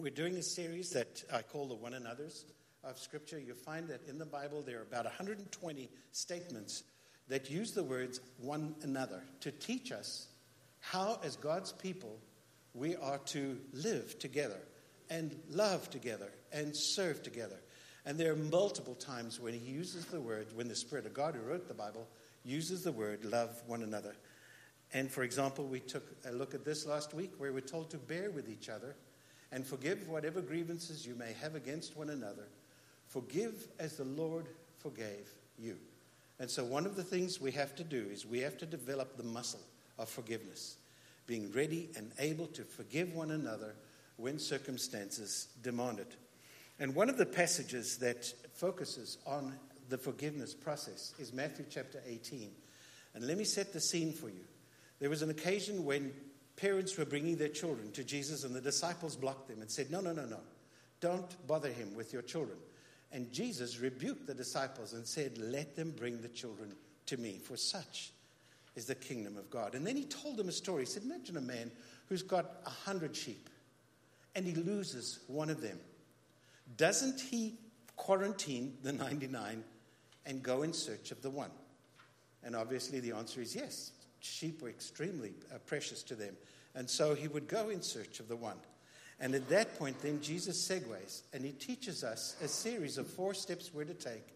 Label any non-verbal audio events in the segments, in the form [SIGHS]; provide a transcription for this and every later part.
We're doing a series that I call the One Another's of Scripture. You find that in the Bible there are about 120 statements that use the words one another to teach us how, as God's people, we are to live together and love together and serve together. And there are multiple times when he uses the word, when the Spirit of God who wrote the Bible uses the word love one another. And for example, we took a look at this last week where we're told to bear with each other and forgive whatever grievances you may have against one another. Forgive as the Lord forgave you. And so, one of the things we have to do is we have to develop the muscle of forgiveness, being ready and able to forgive one another when circumstances demand it. And one of the passages that focuses on the forgiveness process is Matthew chapter 18. And let me set the scene for you. There was an occasion when parents were bringing their children to Jesus, and the disciples blocked them and said, No, no, no, no. Don't bother him with your children. And Jesus rebuked the disciples and said, Let them bring the children to me, for such is the kingdom of God. And then he told them a story. He said, Imagine a man who's got a hundred sheep and he loses one of them. Doesn't he quarantine the 99 and go in search of the one? And obviously the answer is yes. Sheep were extremely uh, precious to them. And so he would go in search of the one. And at that point, then Jesus segues and he teaches us a series of four steps we're to take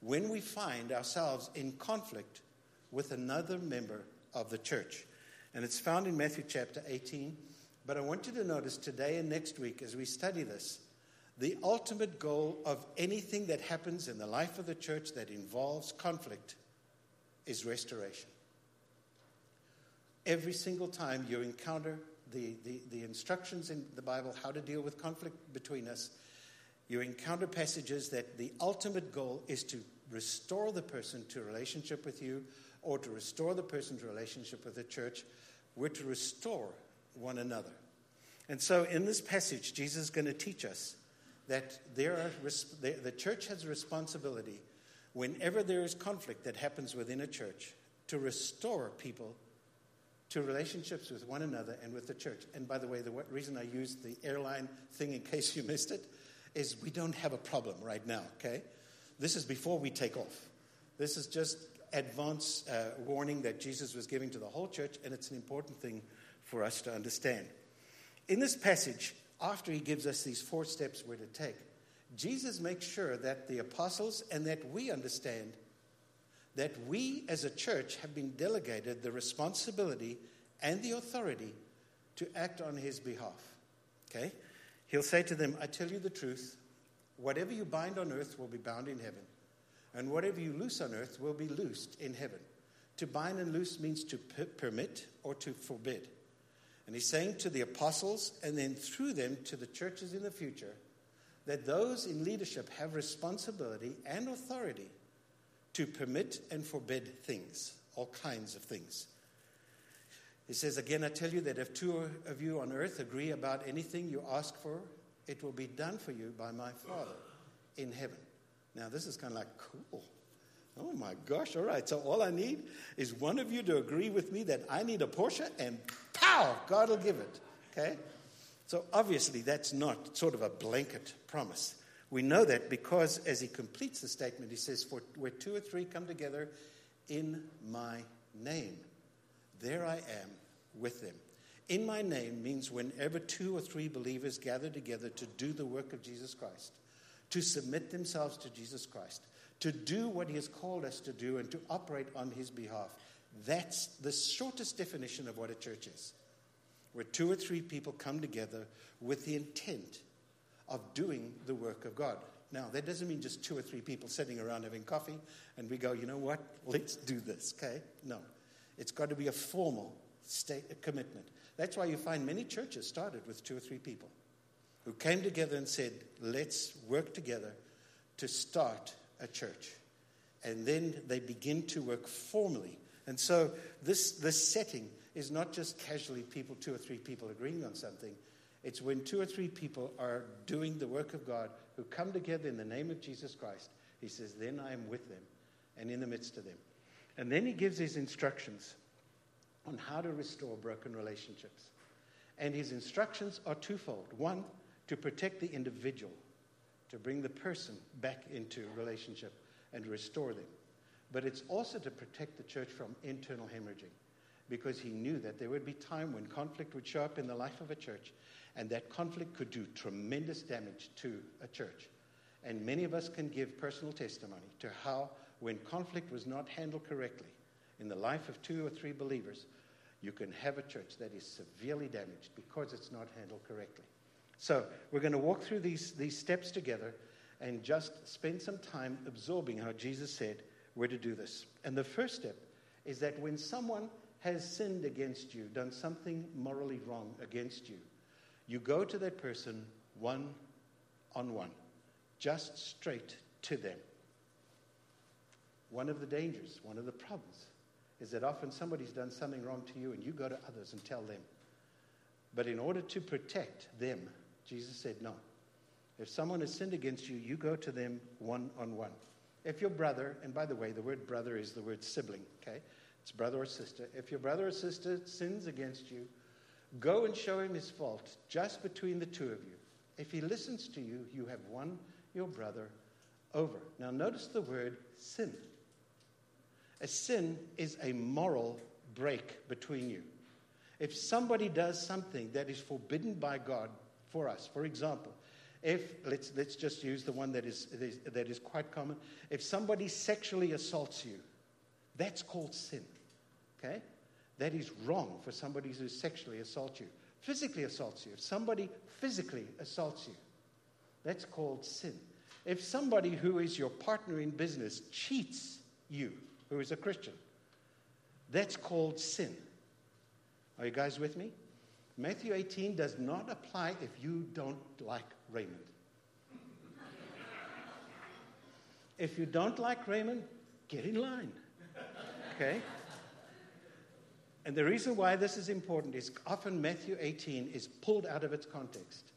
when we find ourselves in conflict with another member of the church. And it's found in Matthew chapter 18. But I want you to notice today and next week as we study this, the ultimate goal of anything that happens in the life of the church that involves conflict is restoration. Every single time you encounter the, the, the instructions in the Bible, how to deal with conflict between us, you encounter passages that the ultimate goal is to restore the person to relationship with you or to restore the person to relationship with the church. We're to restore one another. And so in this passage, Jesus is going to teach us that there are, the church has a responsibility whenever there is conflict that happens within a church to restore people to relationships with one another and with the church. And by the way, the reason I used the airline thing in [LAUGHS] case you missed it is we don't have a problem right now, okay? This is before we take off. This is just advance uh, warning that Jesus was giving to the whole church, and it's an important thing for us to understand. In this passage, after he gives us these four steps we're to take, Jesus makes sure that the apostles and that we understand that we as a church have been delegated the responsibility and the authority to act on his behalf. Okay? He'll say to them, I tell you the truth, whatever you bind on earth will be bound in heaven, and whatever you loose on earth will be loosed in heaven. To bind and loose means to permit or to forbid. And he's saying to the apostles and then through them to the churches in the future that those in leadership have responsibility and authority to permit and forbid things, all kinds of things. He says, Again, I tell you that if two of you on earth agree about anything you ask for, it will be done for you by my Father in heaven. Now, this is kind of like cool. Oh my gosh, all right. So, all I need is one of you to agree with me that I need a Porsche, and pow, God will give it. Okay? So, obviously, that's not sort of a blanket promise. We know that because as he completes the statement, he says, For where two or three come together in my name, there I am with them. In my name means whenever two or three believers gather together to do the work of Jesus Christ, to submit themselves to Jesus Christ, to do what he has called us to do, and to operate on his behalf. That's the shortest definition of what a church is. Where two or three people come together with the intent of doing the work of God. Now, that doesn't mean just two or three people sitting around having coffee and we go, you know what, let's do this, okay? No. It's got to be a formal state, commitment. That's why you find many churches started with two or three people who came together and said, let's work together to start a church. And then they begin to work formally. And so this, this setting is not just casually people, two or three people agreeing on something. It's when two or three people are doing the work of God who come together in the name of Jesus Christ. He says, Then I am with them and in the midst of them. And then he gives his instructions on how to restore broken relationships. And his instructions are twofold. One, to protect the individual, to bring the person back into relationship and restore them. But it's also to protect the church from internal hemorrhaging because he knew that there would be time when conflict would show up in the life of a church and that conflict could do tremendous damage to a church. And many of us can give personal testimony to how, when conflict was not handled correctly in the life of two or three believers, you can have a church that is severely damaged because it's not handled correctly. So, we're going to walk through these, these steps together and just spend some time absorbing how Jesus said we're to do this. And the first step is that when someone has sinned against you, done something morally wrong against you, you go to that person one on one, just straight to them. One of the dangers, one of the problems, is that often somebody's done something wrong to you and you go to others and tell them. But in order to protect them, Jesus said, no. If someone has sinned against you, you go to them one on one. If your brother, and by the way, the word brother is the word sibling, okay? It's brother or sister. If your brother or sister sins against you, go and show him his fault just between the two of you. If he listens to you, you have won your brother over. Now, notice the word sin. A sin is a moral break between you. If somebody does something that is forbidden by God for us, for example, if let's, let's just use the one that is, that is quite common, if somebody sexually assaults you, that's called sin. Okay? That is wrong for somebody who sexually assaults you. Physically assaults you. If somebody physically assaults you, that's called sin. If somebody who is your partner in business cheats you, who is a Christian. That's called sin. Are you guys with me? Matthew 18 does not apply if you don't like Raymond. if you don't like Raymond, get in line. Okay? And the reason why this is important is often Matthew 18 is pulled out of its context.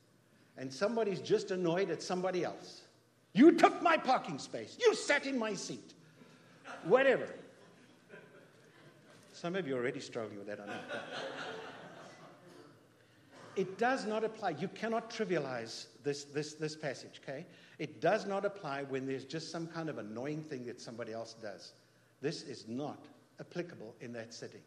And somebody's just annoyed at somebody else. You took my parking space. You sat in my seat whatever. Some of you are already struggling with that, I know. It does not apply. You cannot trivialize this, this, this passage, okay? It does not apply when there's just some kind of annoying thing that somebody else does. This is not applicable in that setting.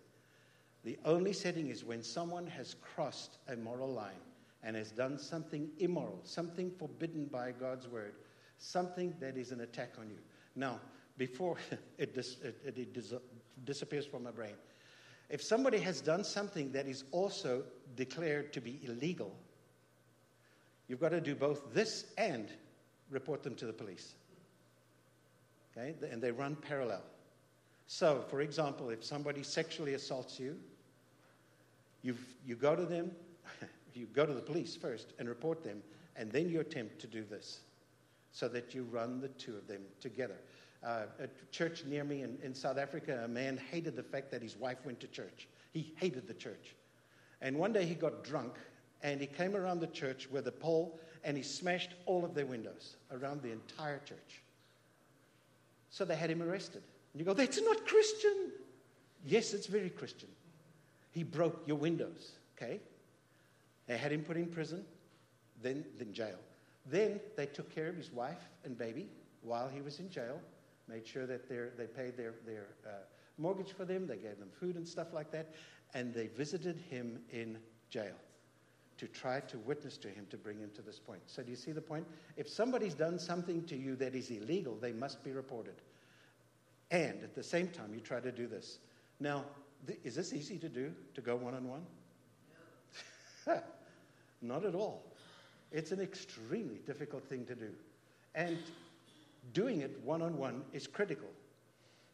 The only setting is when someone has crossed a moral line and has done something immoral, something forbidden by God's word, something that is an attack on you. Now, before [LAUGHS] it, dis, it, it dis, disappears from my brain. If somebody has done something that is also declared to be illegal, you've got to do both this and report them to the police. Okay? And they run parallel. So, for example, if somebody sexually assaults you, you you go to them, [LAUGHS] you go to the police first and report them, and then you attempt to do this so that you run the two of them together uh, a church near me in, in South Africa, a man hated the fact that his wife went to church. He hated the church. And one day he got drunk and he came around the church with a pole and he smashed all of their windows around the entire church. So they had him arrested. And you go, that's not Christian. Yes, it's very Christian. He broke your windows, okay? They had him put in prison, then in jail. Then they took care of his wife and baby while he was in jail made sure that they paid their, their uh, mortgage for them, they gave them food and stuff like that, and they visited him in jail to try to witness to him to bring him to this point. So, do you see the point? If somebody's done something to you that is illegal, they must be reported. And at the same time, you try to do this. Now, is this easy to do, to go one on one? Not at all. It's an extremely difficult thing to do. And doing it one on one is critical.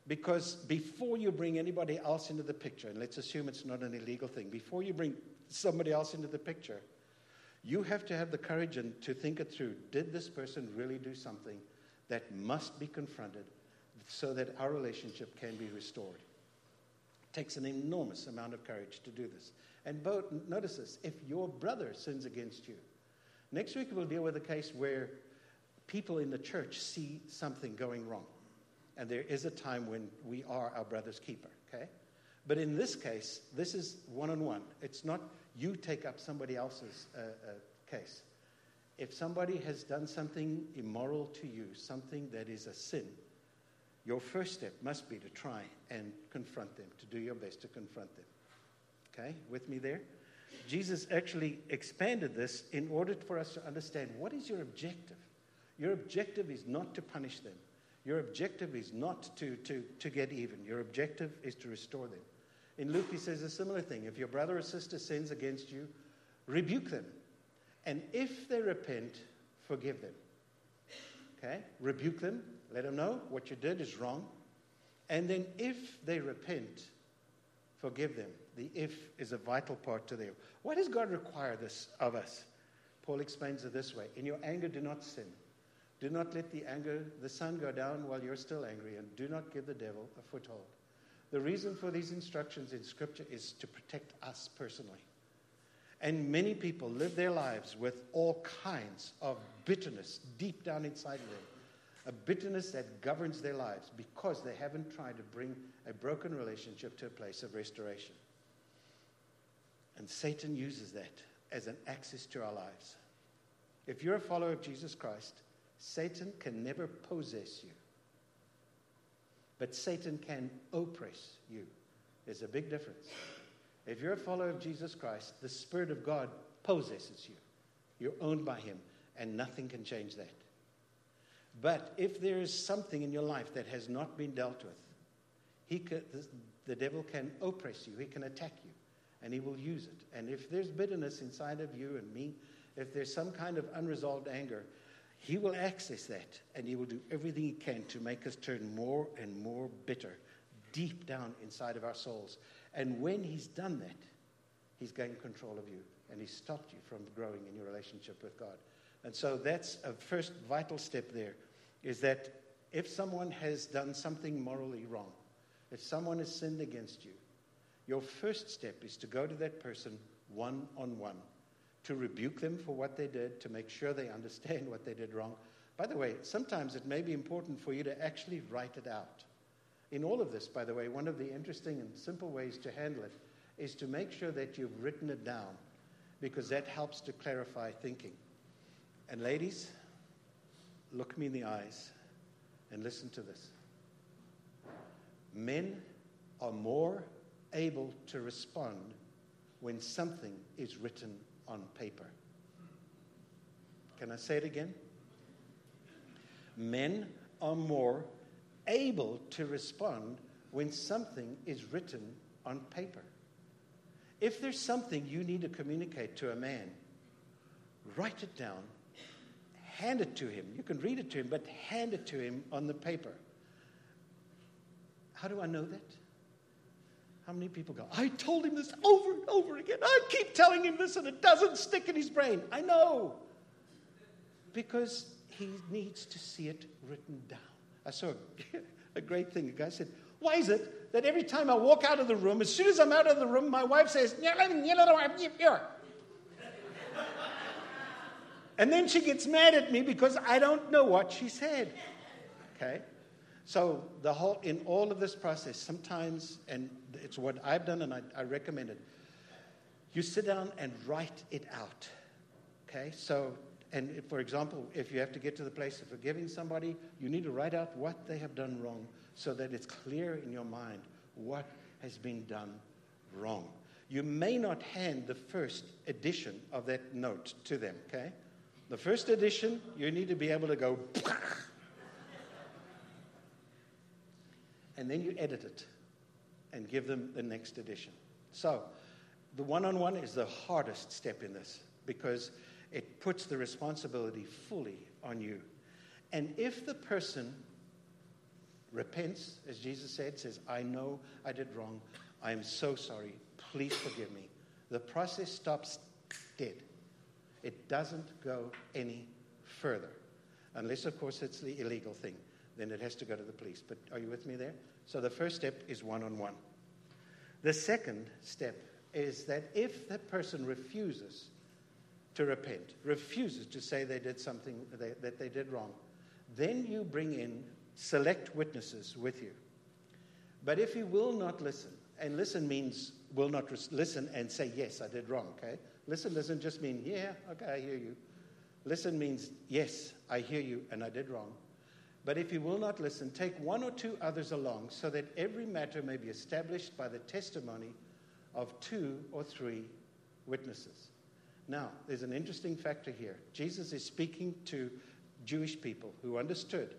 Because before you bring anybody else into the picture, and let's assume it's not an illegal thing, before you bring somebody else into the picture, you have to have the courage and to think it through. Did this person really do something that must be confronted so that our relationship can be restored? Takes an enormous amount of courage to do this. And both, notice this if your brother sins against you, next week we'll deal with a case where people in the church see something going wrong. And there is a time when we are our brother's keeper, okay? But in this case, this is one on one. It's not you take up somebody else's uh, uh, case. if somebody has done something immoral to you, something that is a sin, your first step must be to try and confront them, to do your best to confront them. Okay, with me there? Jesus actually expanded this in order for us to understand what is your objective. Your objective is not to punish them. Your objective is not to, to, to get even. Your objective is to restore them. In Luke, he says a similar thing. If your brother or sister sins against you, rebuke them. And if they repent, forgive them. Okay? Rebuke them. Let them know what you did is wrong. And then if they repent, forgive them. The if is a vital part to them. Why does God require this of us? Paul explains it this way In your anger, do not sin. Do not let the anger, the sun go down while you're still angry, and do not give the devil a foothold. The reason for these instructions in Scripture is to protect us personally. And many people live their lives with all kinds of bitterness deep down inside of them. A bitterness that governs their lives because they haven't tried to bring a broken relationship to a place of restoration. And Satan uses that as an access to our lives. If you're a follower of Jesus Christ, Satan can never possess you. But Satan can oppress you. There's a big difference. If you're a follower of Jesus Christ, the Spirit of God possesses you. You're owned by Him, and nothing can change that. But if there is something in your life that has not been dealt with, he the devil can oppress you, he can attack you, and he will use it. And if there's bitterness inside of you and me, if there's some kind of unresolved anger, he will access that and he will do everything he can to make us turn more and more bitter deep down inside of our souls. And when he's done that, he's gained control of you and he's stopped you from growing in your relationship with God. And so that's a first vital step there is that if someone has done something morally wrong, if someone has sinned against you, your first step is to go to that person one on one to rebuke them for what they did, to make sure they understand what they did wrong. By the way, sometimes it may be important for you to actually write it out. In all of this, by the way, one of the interesting and simple ways to handle it is to make sure that you've written it down because that helps to clarify thinking. And ladies, look me in the eyes and listen to this. Men are more able to respond when something is written on paper. Can I say it again? Men are more able to respond when something is written on paper. If there's something you need to communicate to a man, write it down, hand it to him. You can read it to him, but hand it to him on the paper. How do I know that? How many people go, I told him this over and over again. I keep telling him this and it doesn't stick in his brain. I know. Because he needs to see it written down. I saw [LAUGHS] a, great thing. A guy said, Why is it that every time I walk out of the room, as soon as I'm out of the room, my wife says, and then she gets mad at me because I don't know what she said. Okay? So the whole in all of this process, sometimes, and it's what I've done, and I, I recommend it. You sit down and write it out. Okay, so and if, for example, if you have to get to the place of forgiving somebody, you need to write out what they have done wrong, so that it's clear in your mind what has been done wrong. You may not hand the first edition of that note to them. Okay, the first edition you need to be able to go. and then you edit it and give them the next edition. So, the one on one is the hardest step in this because it puts the responsibility fully on you. And if the person repents, as Jesus said, says, I know I did wrong, I am so sorry, please forgive me, the process stops dead. It doesn't go any further. Unless, of course, it's the illegal thing then it has to go to the police. But are you with me there? So the first step is one on one. The second step is that if that person refuses to repent, refuses to say they did something they, that they did wrong, then you bring in select witnesses with you. But if he will not listen, and listen means will not listen and say, Yes, I did wrong, okay? Listen doesn't just mean, Yeah, okay, I hear you. Listen means, yes, I hear you and I did wrong. But if you will not listen, take one or two others along so that every matter may be established by the testimony of two or three witnesses. Now, there's an interesting factor here. Jesus is speaking to Jewish people who understood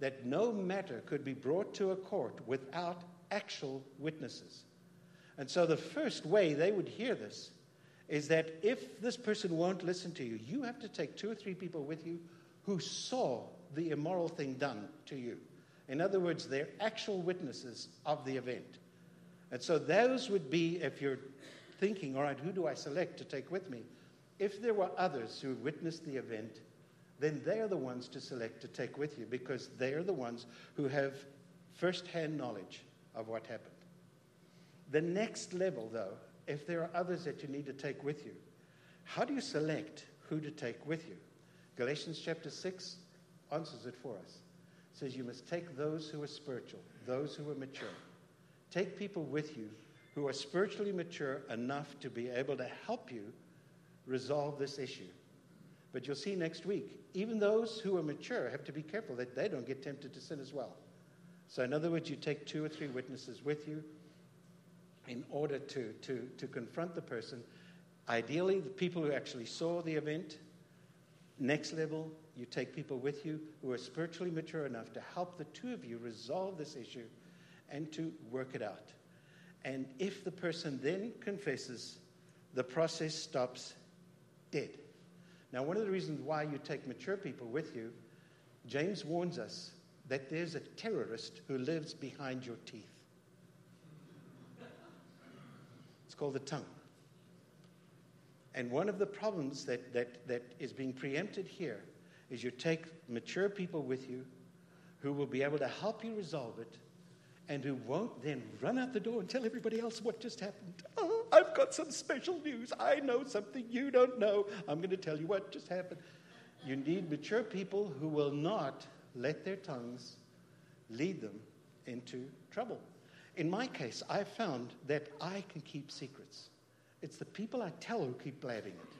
that no matter could be brought to a court without actual witnesses. And so the first way they would hear this is that if this person won't listen to you, you have to take two or three people with you who saw the immoral thing done to you. In other words, they're actual witnesses of the event. And so those would be, if you're thinking, all right, who do I select to take with me? If there were others who witnessed the event, then they are the ones to select to take with you because they are the ones who have first hand knowledge of what happened. The next level, though, if there are others that you need to take with you, how do you select who to take with you? Galatians chapter 6 answers it for us. It says you must take those who are spiritual, those who are mature. Take people with you who are spiritually mature enough to be able to help you resolve this issue. But you'll see next week, even those who are mature have to be careful that they don't get tempted to sin as well. So, in other words, you take two or three witnesses with you in order to, to, to confront the person. Ideally, the people who actually saw the event. Next level, you take people with you who are spiritually mature enough to help the two of you resolve this issue and to work it out. And if the person then confesses, the process stops dead. Now, one of the reasons why you take mature people with you, James warns us that there's a terrorist who lives behind your teeth. It's called the tongue. And one of the problems that, that, that is being preempted here is you take mature people with you who will be able to help you resolve it and who won't then run out the door and tell everybody else what just happened. Oh, I've got some special news. I know something you don't know. I'm going to tell you what just happened. You need mature people who will not let their tongues lead them into trouble. In my case, I found that I can keep secrets. It's the people I tell who keep blabbing it.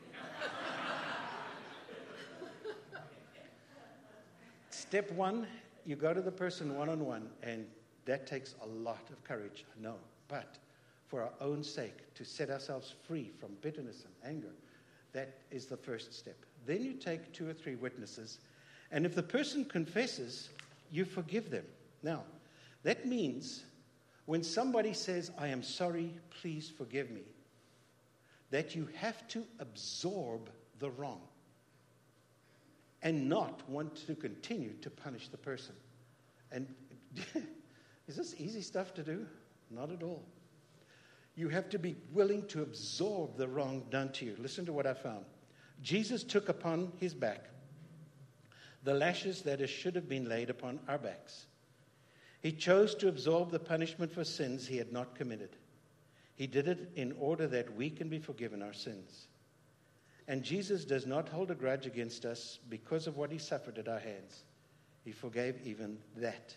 Step one, you go to the person one on one and that takes a lot of courage, I know. But for our own sake, to set ourselves free from bitterness and anger, that is the first step. Then you take two or three witnesses, and if the person confesses, you forgive them. Now, that means when somebody says, I am sorry, please forgive me, that you have to absorb the wrong and not want to continue to punish the person. And [LAUGHS] Is this easy stuff to do? Not at all. You have to be willing to absorb the wrong done to you. Listen to what I found. Jesus took upon his back the lashes that should have been laid upon our backs. He chose to absorb the punishment for sins he had not committed. He did it in order that we can be forgiven our sins. And Jesus does not hold a grudge against us because of what he suffered at our hands. He forgave even that.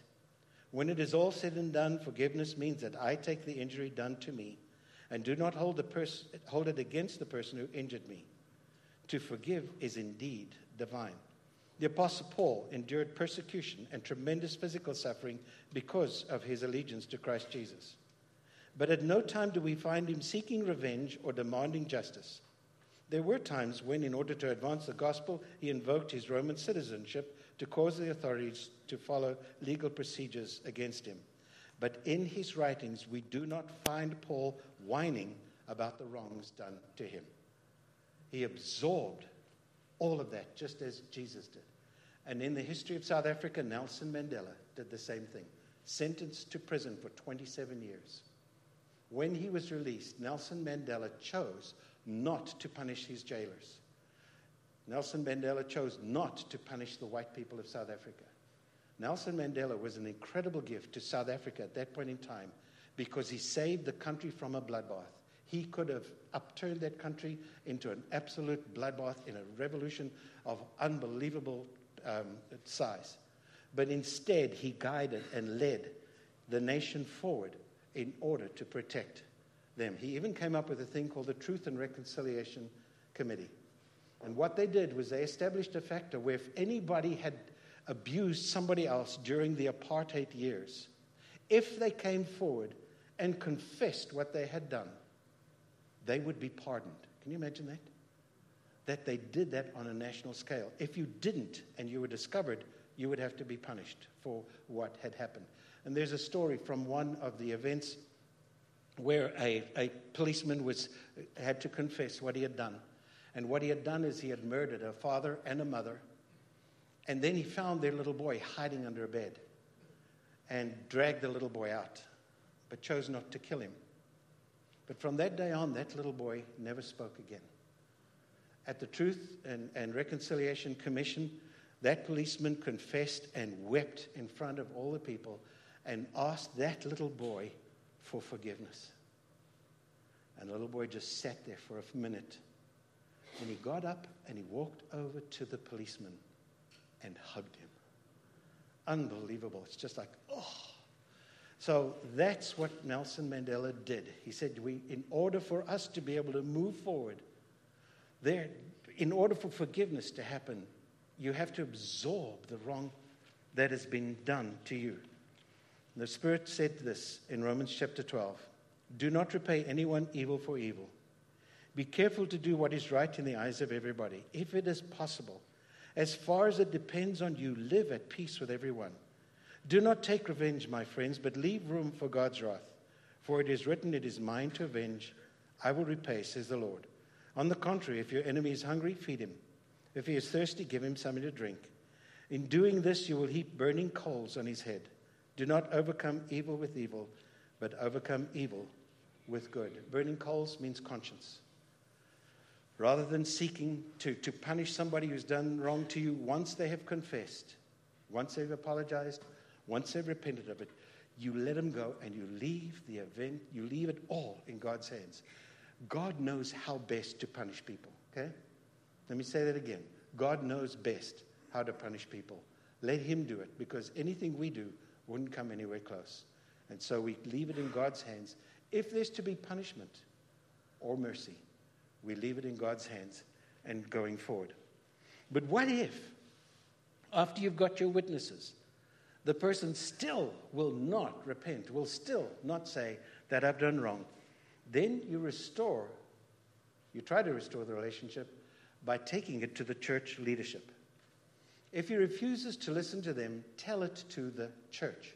When it is all said and done, forgiveness means that I take the injury done to me and do not hold, the pers- hold it against the person who injured me. To forgive is indeed divine. The Apostle Paul endured persecution and tremendous physical suffering because of his allegiance to Christ Jesus. But at no time do we find him seeking revenge or demanding justice. There were times when, in order to advance the gospel, he invoked his Roman citizenship to cause the authorities to follow legal procedures against him. But in his writings, we do not find Paul whining about the wrongs done to him. He absorbed all of that, just as Jesus did. And in the history of South Africa, Nelson Mandela did the same thing, sentenced to prison for 27 years. When he was released, Nelson Mandela chose not to punish his jailers. Nelson Mandela chose not to punish the white people of South Africa. Nelson Mandela was an incredible gift to South Africa at that point in time because he saved the country from a bloodbath. He could have upturned that country into an absolute bloodbath in a revolution of unbelievable um, size. But instead, he guided and led the nation forward in order to protect them. He even came up with a thing called the Truth and Reconciliation Committee. And what they did was they established a factor where if anybody had abused somebody else during the apartheid years, if they came forward and confessed what they had done, they would be pardoned. Can you imagine that? That they did that on a national scale. If you didn't and you were discovered, you would have to be punished for what had happened. And there's a story from one of the events where a, a policeman was, had to confess what he had done. And what he had done is he had murdered a father and a mother. And then he found their little boy hiding under a bed and dragged the little boy out, but chose not to kill him. But from that day on, that little boy never spoke again. At the Truth and, and Reconciliation Commission, that policeman confessed and wept in front of all the people and asked that little boy for forgiveness. And the little boy just sat there for a minute. And he got up and he walked over to the policeman and hugged him. Unbelievable. It's just like, oh. So that's what Nelson Mandela did. He said, we, in order for us to be able to move forward, there, in order for forgiveness to happen, you have to absorb the wrong that has been done to you. The Spirit said this in Romans chapter 12 Do not repay anyone evil for evil. Be careful to do what is right in the eyes of everybody, if it is possible. As far as it depends on you, live at peace with everyone. Do not take revenge, my friends, but leave room for God's wrath. For it is written, It is mine to avenge. I will repay, says the Lord. On the contrary, if your enemy is hungry, feed him. If he is thirsty, give him something to drink. In doing this, you will heap burning coals on his head. Do not overcome evil with evil, but overcome evil with good. Burning coals means conscience. Rather than seeking to, to punish somebody who's done wrong to you once they have confessed, once they've apologized, once they've repented of it, you let them go and you leave the event, you leave it all in God's hands. God knows how best to punish people, okay? Let me say that again. God knows best how to punish people. Let Him do it because anything we do wouldn't come anywhere close. And so we leave it in God's hands. If there's to be punishment or mercy, we leave it in God's hands and going forward. But what if, after you've got your witnesses, the person still will not repent, will still not say that I've done wrong? Then you restore, you try to restore the relationship by taking it to the church leadership. If he refuses to listen to them, tell it to the church.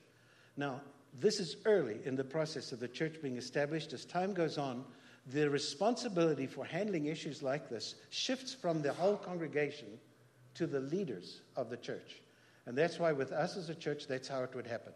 Now, this is early in the process of the church being established. As time goes on, the responsibility for handling issues like this shifts from the whole congregation to the leaders of the church. And that's why, with us as a church, that's how it would happen.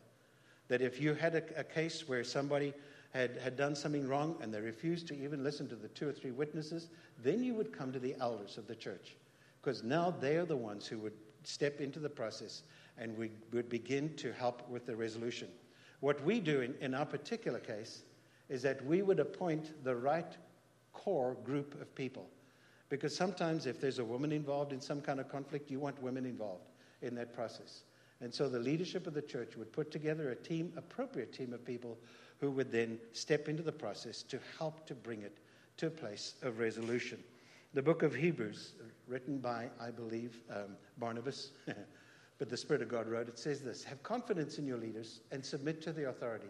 That if you had a, a case where somebody had, had done something wrong and they refused to even listen to the two or three witnesses, then you would come to the elders of the church. Because now they are the ones who would step into the process and we would begin to help with the resolution. What we do in, in our particular case is that we would appoint the right core group of people. Because sometimes, if there's a woman involved in some kind of conflict, you want women involved in that process. And so the leadership of the church would put together a team, appropriate team of people who would then step into the process to help to bring it to a place of resolution. The book of Hebrews, written by, I believe, um, Barnabas, [LAUGHS] but the Spirit of God wrote, it says this Have confidence in your leaders and submit to the authority,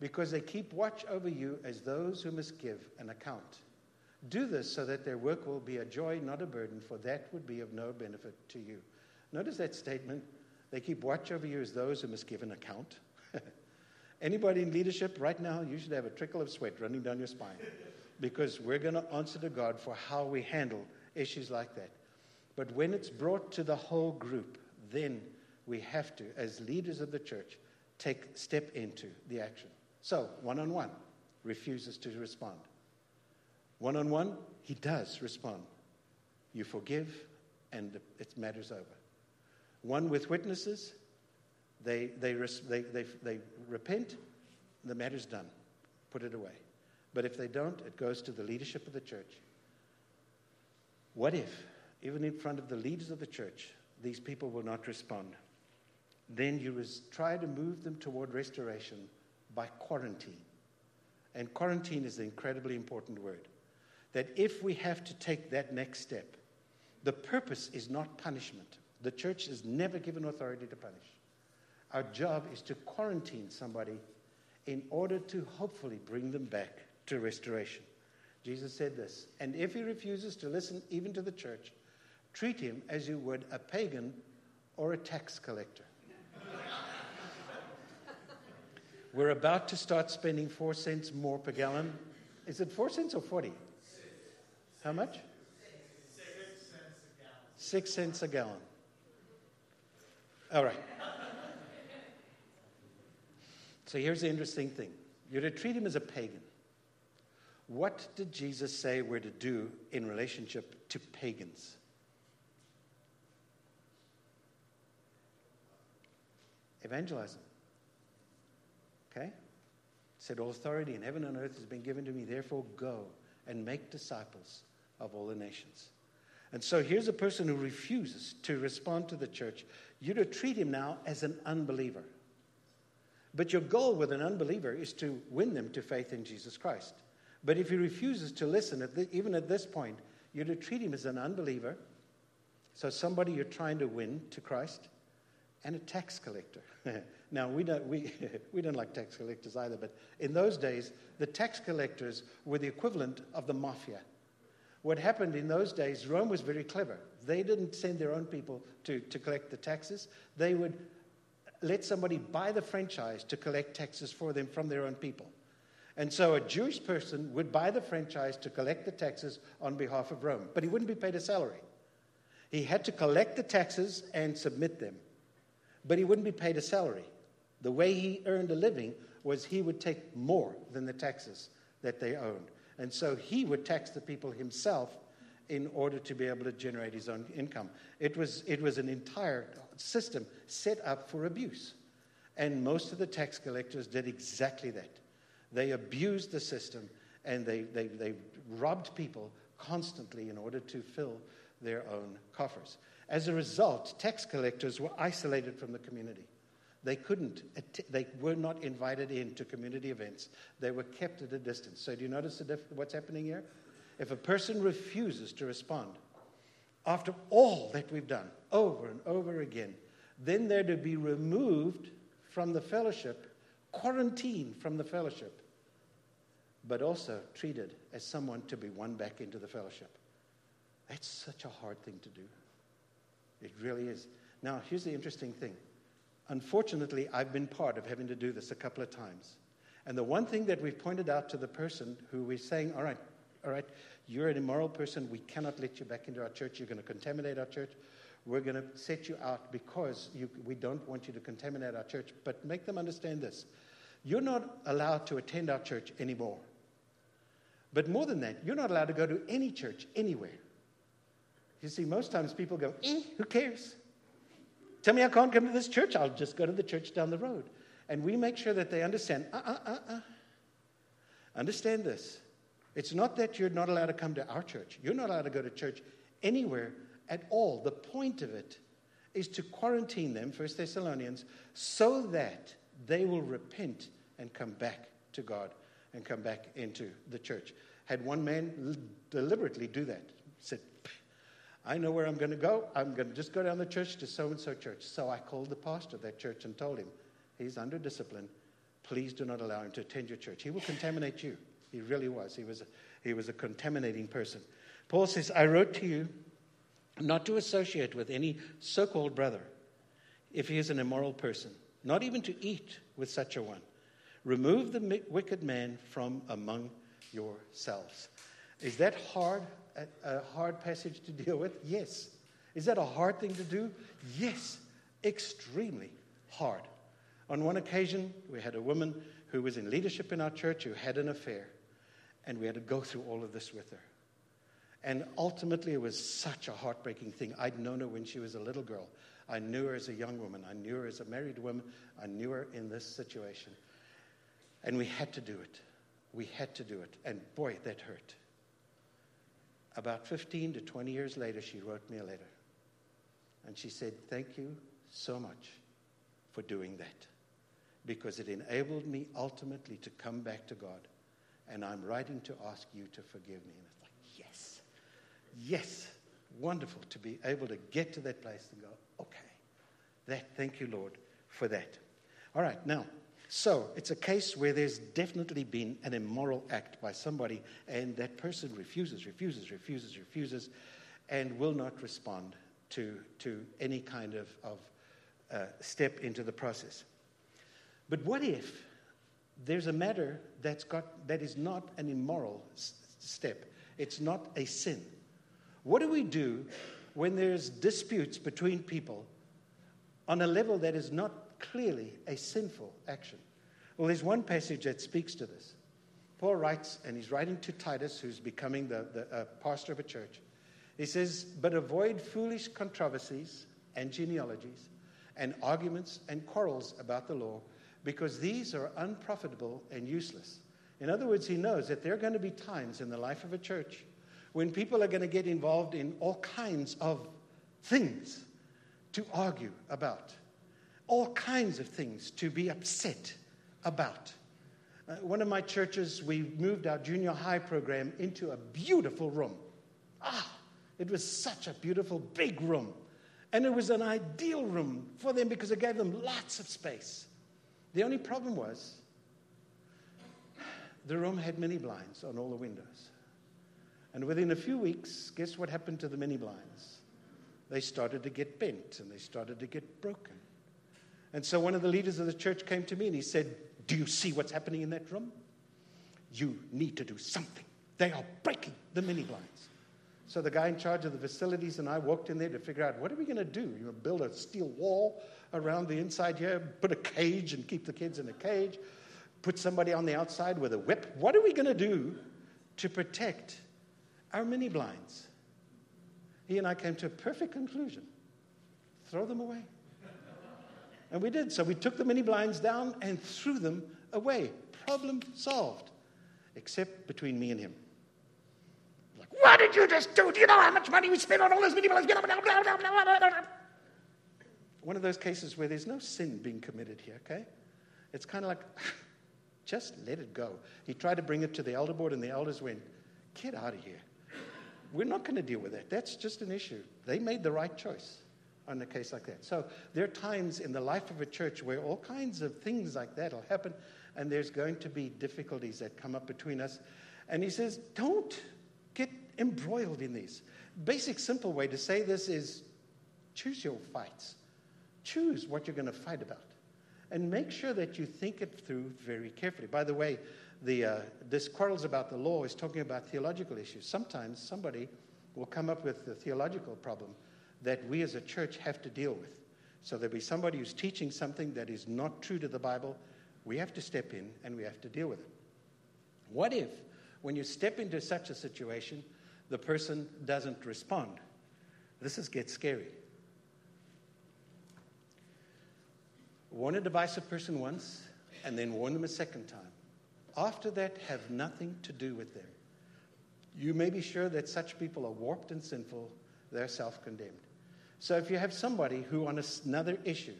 because they keep watch over you as those who must give an account. Do this so that their work will be a joy, not a burden, for that would be of no benefit to you. Notice that statement. They keep watch over you as those who must give an account. [LAUGHS] Anybody in leadership right now, you should have a trickle of sweat running down your spine [LAUGHS] because we're going to answer to God for how we handle issues like that. But when it's brought to the whole group, then we have to, as leaders of the church, take step into the action. So, one on one, refuses to respond. One on one, he does respond. You forgive, and it matters over. One with witnesses, they, they, they, they, they repent, the matter's done. Put it away. But if they don't, it goes to the leadership of the church. What if, even in front of the leaders of the church, these people will not respond? Then you res- try to move them toward restoration by quarantine. And quarantine is an incredibly important word. That if we have to take that next step, The purpose is not punishment. The church is never given authority to punish. Our job is to quarantine somebody in order to hopefully bring them back to restoration. Jesus said this, and if he refuses to listen even to the church, treat him as you would a pagan or a tax collector. [LAUGHS] We're about to start spending four cents more per gallon. Is it four cents or 40? How much? Six cents a gallon. All right. So here's the interesting thing you're to treat him as a pagan. What did Jesus say we're to do in relationship to pagans? Evangelize them. Okay? He said, All authority in heaven and earth has been given to me, therefore go and make disciples of all the nations. And so here's a person who refuses to respond to the church. You're to treat him now as an unbeliever. But your goal with an unbeliever is to win them to faith in Jesus Christ. But if he refuses to listen, at the, even at this point, you're to treat him as an unbeliever, so somebody you're trying to win to Christ, and a tax collector. [LAUGHS] now, we don't, we, [LAUGHS] we don't like tax collectors either, but in those days, the tax collectors were the equivalent of the mafia. What happened in those days, Rome was very clever. They didn't send their own people to, to collect the taxes, they would let somebody buy the franchise to collect taxes for them from their own people. And so a Jewish person would buy the franchise to collect the taxes on behalf of Rome, but he wouldn't be paid a salary. He had to collect the taxes and submit them, but he wouldn't be paid a salary. The way he earned a living was he would take more than the taxes that they owned. And so he would tax the people himself in order to be able to generate his own income. It was, it was an entire system set up for abuse. And most of the tax collectors did exactly that. They abused the system and they, they, they robbed people constantly in order to fill their own coffers. As a result, tax collectors were isolated from the community. They couldn't, they were not invited into community events. They were kept at a distance. So, do you notice what's happening here? If a person refuses to respond, after all that we've done over and over again, then they're to be removed from the fellowship, quarantined from the fellowship, but also treated as someone to be won back into the fellowship. That's such a hard thing to do. It really is. Now, here's the interesting thing Unfortunately, I've been part of having to do this a couple of times. And the one thing that we've pointed out to the person who we're saying, all right, all right, you're an immoral person. We cannot let you back into our church. You're going to contaminate our church. We're going to set you out because you, we don't want you to contaminate our church. But make them understand this you're not allowed to attend our church anymore. But more than that, you're not allowed to go to any church anywhere. You see, most times people go, eh, who cares? Tell me I can't come to this church. I'll just go to the church down the road. And we make sure that they understand uh uh uh uh. Understand this. It's not that you're not allowed to come to our church, you're not allowed to go to church anywhere at all. The point of it is to quarantine them, First Thessalonians, so that they will repent and come back to God and come back into the church. Had one man deliberately do that. Said, I know where I'm going to go. I'm going to just go down the church to so and so church. So I called the pastor of that church and told him, he's under discipline. Please do not allow him to attend your church. He will contaminate you. He really was. He was a, he was a contaminating person. Paul says, I wrote to you not to associate with any so called brother if he is an immoral person, not even to eat with such a one. Remove the wicked man from among yourselves. Is that hard? A, a hard passage to deal with? Yes. Is that a hard thing to do? Yes. Extremely hard. On one occasion, we had a woman who was in leadership in our church who had an affair, and we had to go through all of this with her. And ultimately, it was such a heartbreaking thing. I'd known her when she was a little girl. I knew her as a young woman. I knew her as a married woman. I knew her in this situation. And we had to do it. We had to do it. And boy, that hurt. About 15 to 20 years later, she wrote me a letter. And she said, Thank you so much for doing that because it enabled me ultimately to come back to God. And I'm writing to ask you to forgive me. And it's like, yes, yes, wonderful to be able to get to that place and go, okay, that, thank you, Lord, for that. All right, now, so it's a case where there's definitely been an immoral act by somebody, and that person refuses, refuses, refuses, refuses, and will not respond to, to any kind of, of uh, step into the process. But what if there's a matter that's got, that is not an immoral s- step? It's not a sin. What do we do when there's disputes between people on a level that is not clearly a sinful action? Well, there's one passage that speaks to this. Paul writes, and he's writing to Titus, who's becoming the, the uh, pastor of a church. He says, But avoid foolish controversies and genealogies and arguments and quarrels about the law, because these are unprofitable and useless. In other words, he knows that there are going to be times in the life of a church when people are going to get involved in all kinds of things to argue about, all kinds of things to be upset about. Uh, one of my churches, we moved our junior high program into a beautiful room. Ah, it was such a beautiful big room. And it was an ideal room for them because it gave them lots of space. The only problem was the room had many blinds on all the windows. And within a few weeks, guess what happened to the mini blinds? They started to get bent and they started to get broken. And so one of the leaders of the church came to me and he said, Do you see what's happening in that room? You need to do something. They are breaking the mini blinds. So the guy in charge of the facilities and I walked in there to figure out what are we going to do? You know, build a steel wall around the inside here, put a cage and keep the kids in a cage, put somebody on the outside with a whip. What are we going to do to protect our mini blinds. He and I came to a perfect conclusion throw them away. And we did. So we took the mini blinds down and threw them away. Problem solved. Except between me and him. Like, what did you just do? Do you know how much money we spent on all those mini blinds? One of those cases where there's no sin being committed here, okay? It's kind of like, [SIGHS] just let it go. He tried to bring it to the elder board, and the elders went, get out of here. We're not going to deal with that. That's just an issue. They made the right choice on a case like that. So there are times in the life of a church where all kinds of things like that will happen, and there's going to be difficulties that come up between us. And he says, don't get embroiled in these. Basic, simple way to say this is choose your fights. Choose what you're going to fight about. And make sure that you think it through very carefully. By the way, the, uh, this quarrels about the law is talking about theological issues. Sometimes somebody will come up with a theological problem that we as a church have to deal with. So there'll be somebody who's teaching something that is not true to the Bible. We have to step in and we have to deal with it. What if, when you step into such a situation, the person doesn't respond? This is gets scary. Warn a divisive person once, and then warn them a second time after that have nothing to do with them. You may be sure that such people are warped and sinful, they're self condemned. So if you have somebody who, on another issue,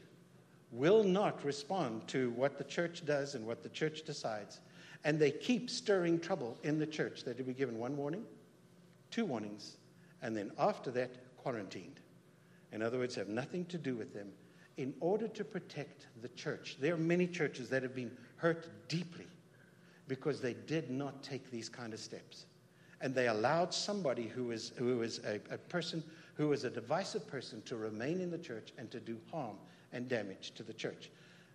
will not respond to what the church does and what the church decides, and they keep stirring trouble in the church, they will be given one warning, two warnings, and then after that, quarantined. In other words, have nothing to do with them in order to protect the church. There are many churches that have been hurt deeply because they did not take these kind of steps. And they allowed somebody who is, who is a, a person who is a divisive person to remain in the church and to do harm and damage to the church.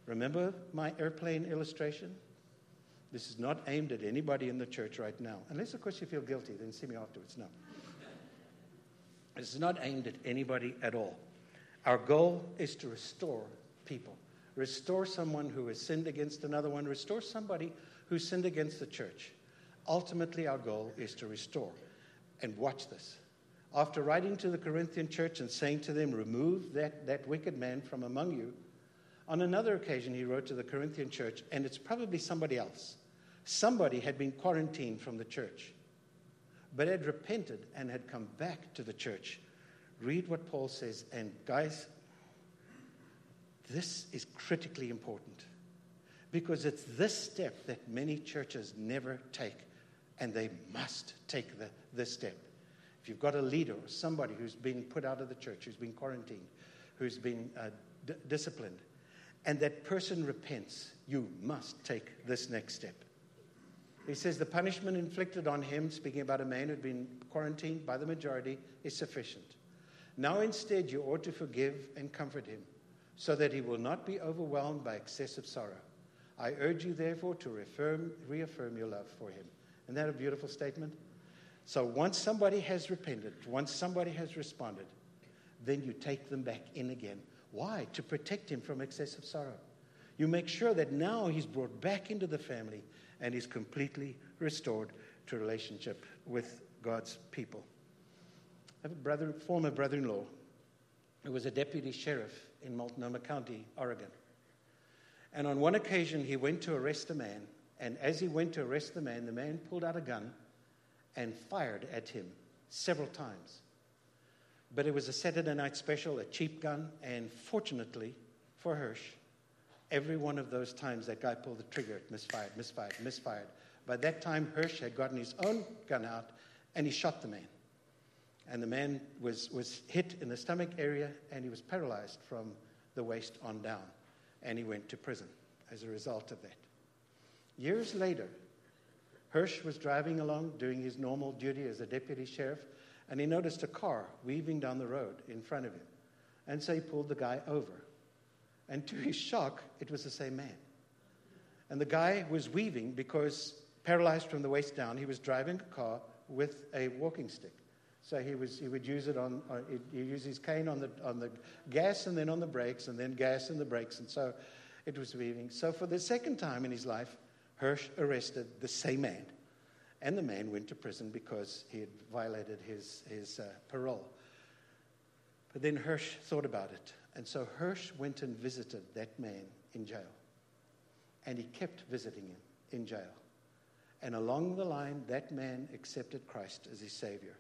Remember my airplane illustration? This is not aimed at anybody in the church right now. Unless, of course, you feel guilty, then see me afterwards. No. This is not aimed at anybody at all. Our goal is to restore people. Restore someone who has sinned against another one. Restore somebody who sinned against the church. Ultimately, our goal is to restore. And watch this. After writing to the Corinthian church and saying to them, Remove that, that wicked man from among you, on another occasion, he wrote to the Corinthian church, and it's probably somebody else. Somebody had been quarantined from the church, but had repented and had come back to the church. Read what Paul says, and guys, this is critically important because it's this step that many churches never take, and they must take the, this step. If you've got a leader or somebody who's been put out of the church, who's been quarantined, who's been uh, d- disciplined, and that person repents, you must take this next step. He says the punishment inflicted on him, speaking about a man who'd been quarantined by the majority, is sufficient. Now instead, you ought to forgive and comfort him, so that he will not be overwhelmed by excessive sorrow. I urge you, therefore, to reaffirm, reaffirm your love for him. Isn't that a beautiful statement? So once somebody has repented, once somebody has responded, then you take them back in again. Why? To protect him from excessive sorrow. You make sure that now he's brought back into the family and he's completely restored to relationship with God's people. I have a brother, former brother in law who was a deputy sheriff in Multnomah County, Oregon. And on one occasion, he went to arrest a man. And as he went to arrest the man, the man pulled out a gun and fired at him several times. But it was a Saturday night special, a cheap gun, and fortunately for Hirsch, every one of those times that guy pulled the trigger, it misfired, misfired, misfired. By that time, Hirsch had gotten his own gun out and he shot the man. And the man was, was hit in the stomach area and he was paralyzed from the waist on down. And he went to prison as a result of that. Years later, Hirsch was driving along doing his normal duty as a deputy sheriff and he noticed a car weaving down the road in front of him. And so he pulled the guy over. And to his shock, it was the same man. And the guy was weaving because, paralyzed from the waist down, he was driving a car with a walking stick. So he, was, he would use it on, uh, he use his cane on the, on the gas and then on the brakes and then gas and the brakes. And so it was weaving. So for the second time in his life, Hirsch arrested the same man. And the man went to prison because he had violated his, his uh, parole. But then Hirsch thought about it. And so Hirsch went and visited that man in jail. And he kept visiting him in jail. And along the line, that man accepted Christ as his Savior.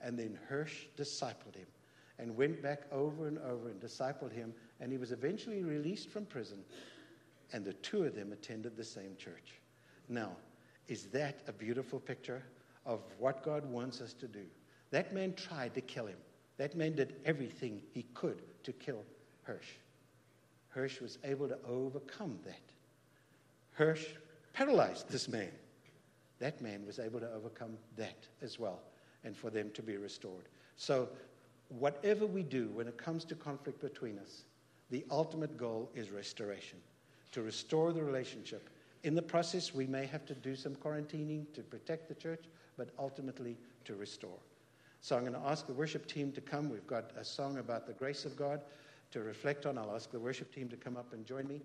And then Hirsch discipled him and went back over and over and discipled him. And he was eventually released from prison. And the two of them attended the same church. Now, is that a beautiful picture of what God wants us to do? That man tried to kill him. That man did everything he could to kill Hirsch. Hirsch was able to overcome that. Hirsch paralyzed this man. That man was able to overcome that as well, and for them to be restored. So, whatever we do when it comes to conflict between us, the ultimate goal is restoration to restore the relationship. In the process, we may have to do some quarantining to protect the church, but ultimately to restore. So I'm going to ask the worship team to come. We've got a song about the grace of God to reflect on. I'll ask the worship team to come up and join me.